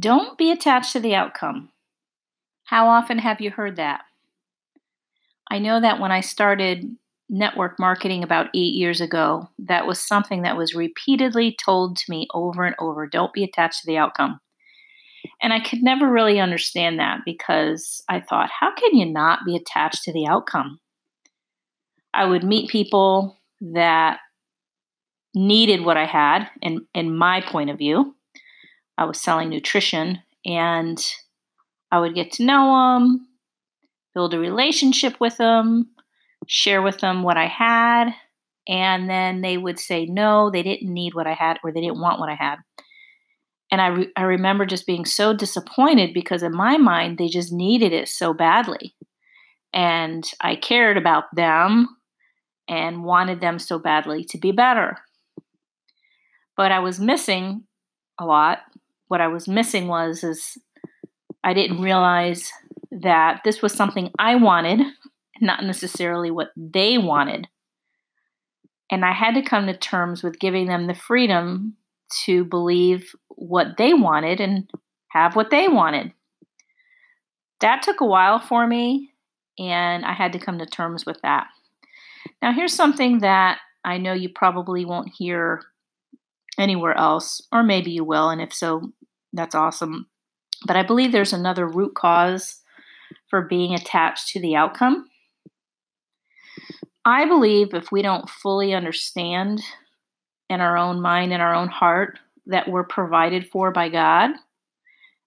Don't be attached to the outcome. How often have you heard that? I know that when I started network marketing about eight years ago, that was something that was repeatedly told to me over and over don't be attached to the outcome. And I could never really understand that because I thought, how can you not be attached to the outcome? I would meet people that needed what I had, in, in my point of view. I was selling nutrition and I would get to know them, build a relationship with them, share with them what I had, and then they would say no, they didn't need what I had or they didn't want what I had. And I, re- I remember just being so disappointed because in my mind, they just needed it so badly. And I cared about them and wanted them so badly to be better. But I was missing a lot. What I was missing was is I didn't realize that this was something I wanted not necessarily what they wanted. And I had to come to terms with giving them the freedom to believe what they wanted and have what they wanted. That took a while for me, and I had to come to terms with that. Now, here's something that I know you probably won't hear anywhere else, or maybe you will, and if so, that's awesome. But I believe there's another root cause for being attached to the outcome. I believe if we don't fully understand in our own mind and our own heart that we're provided for by God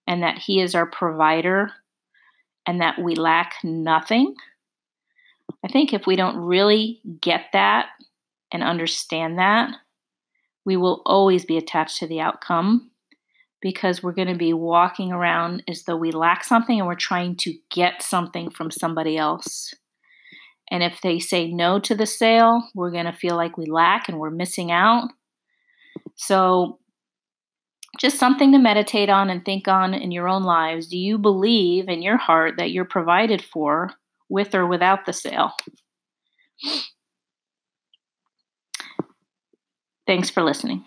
and that He is our provider and that we lack nothing, I think if we don't really get that and understand that, we will always be attached to the outcome because we're going to be walking around as though we lack something and we're trying to get something from somebody else. And if they say no to the sale, we're going to feel like we lack and we're missing out. So, just something to meditate on and think on in your own lives. Do you believe in your heart that you're provided for with or without the sale? Thanks for listening.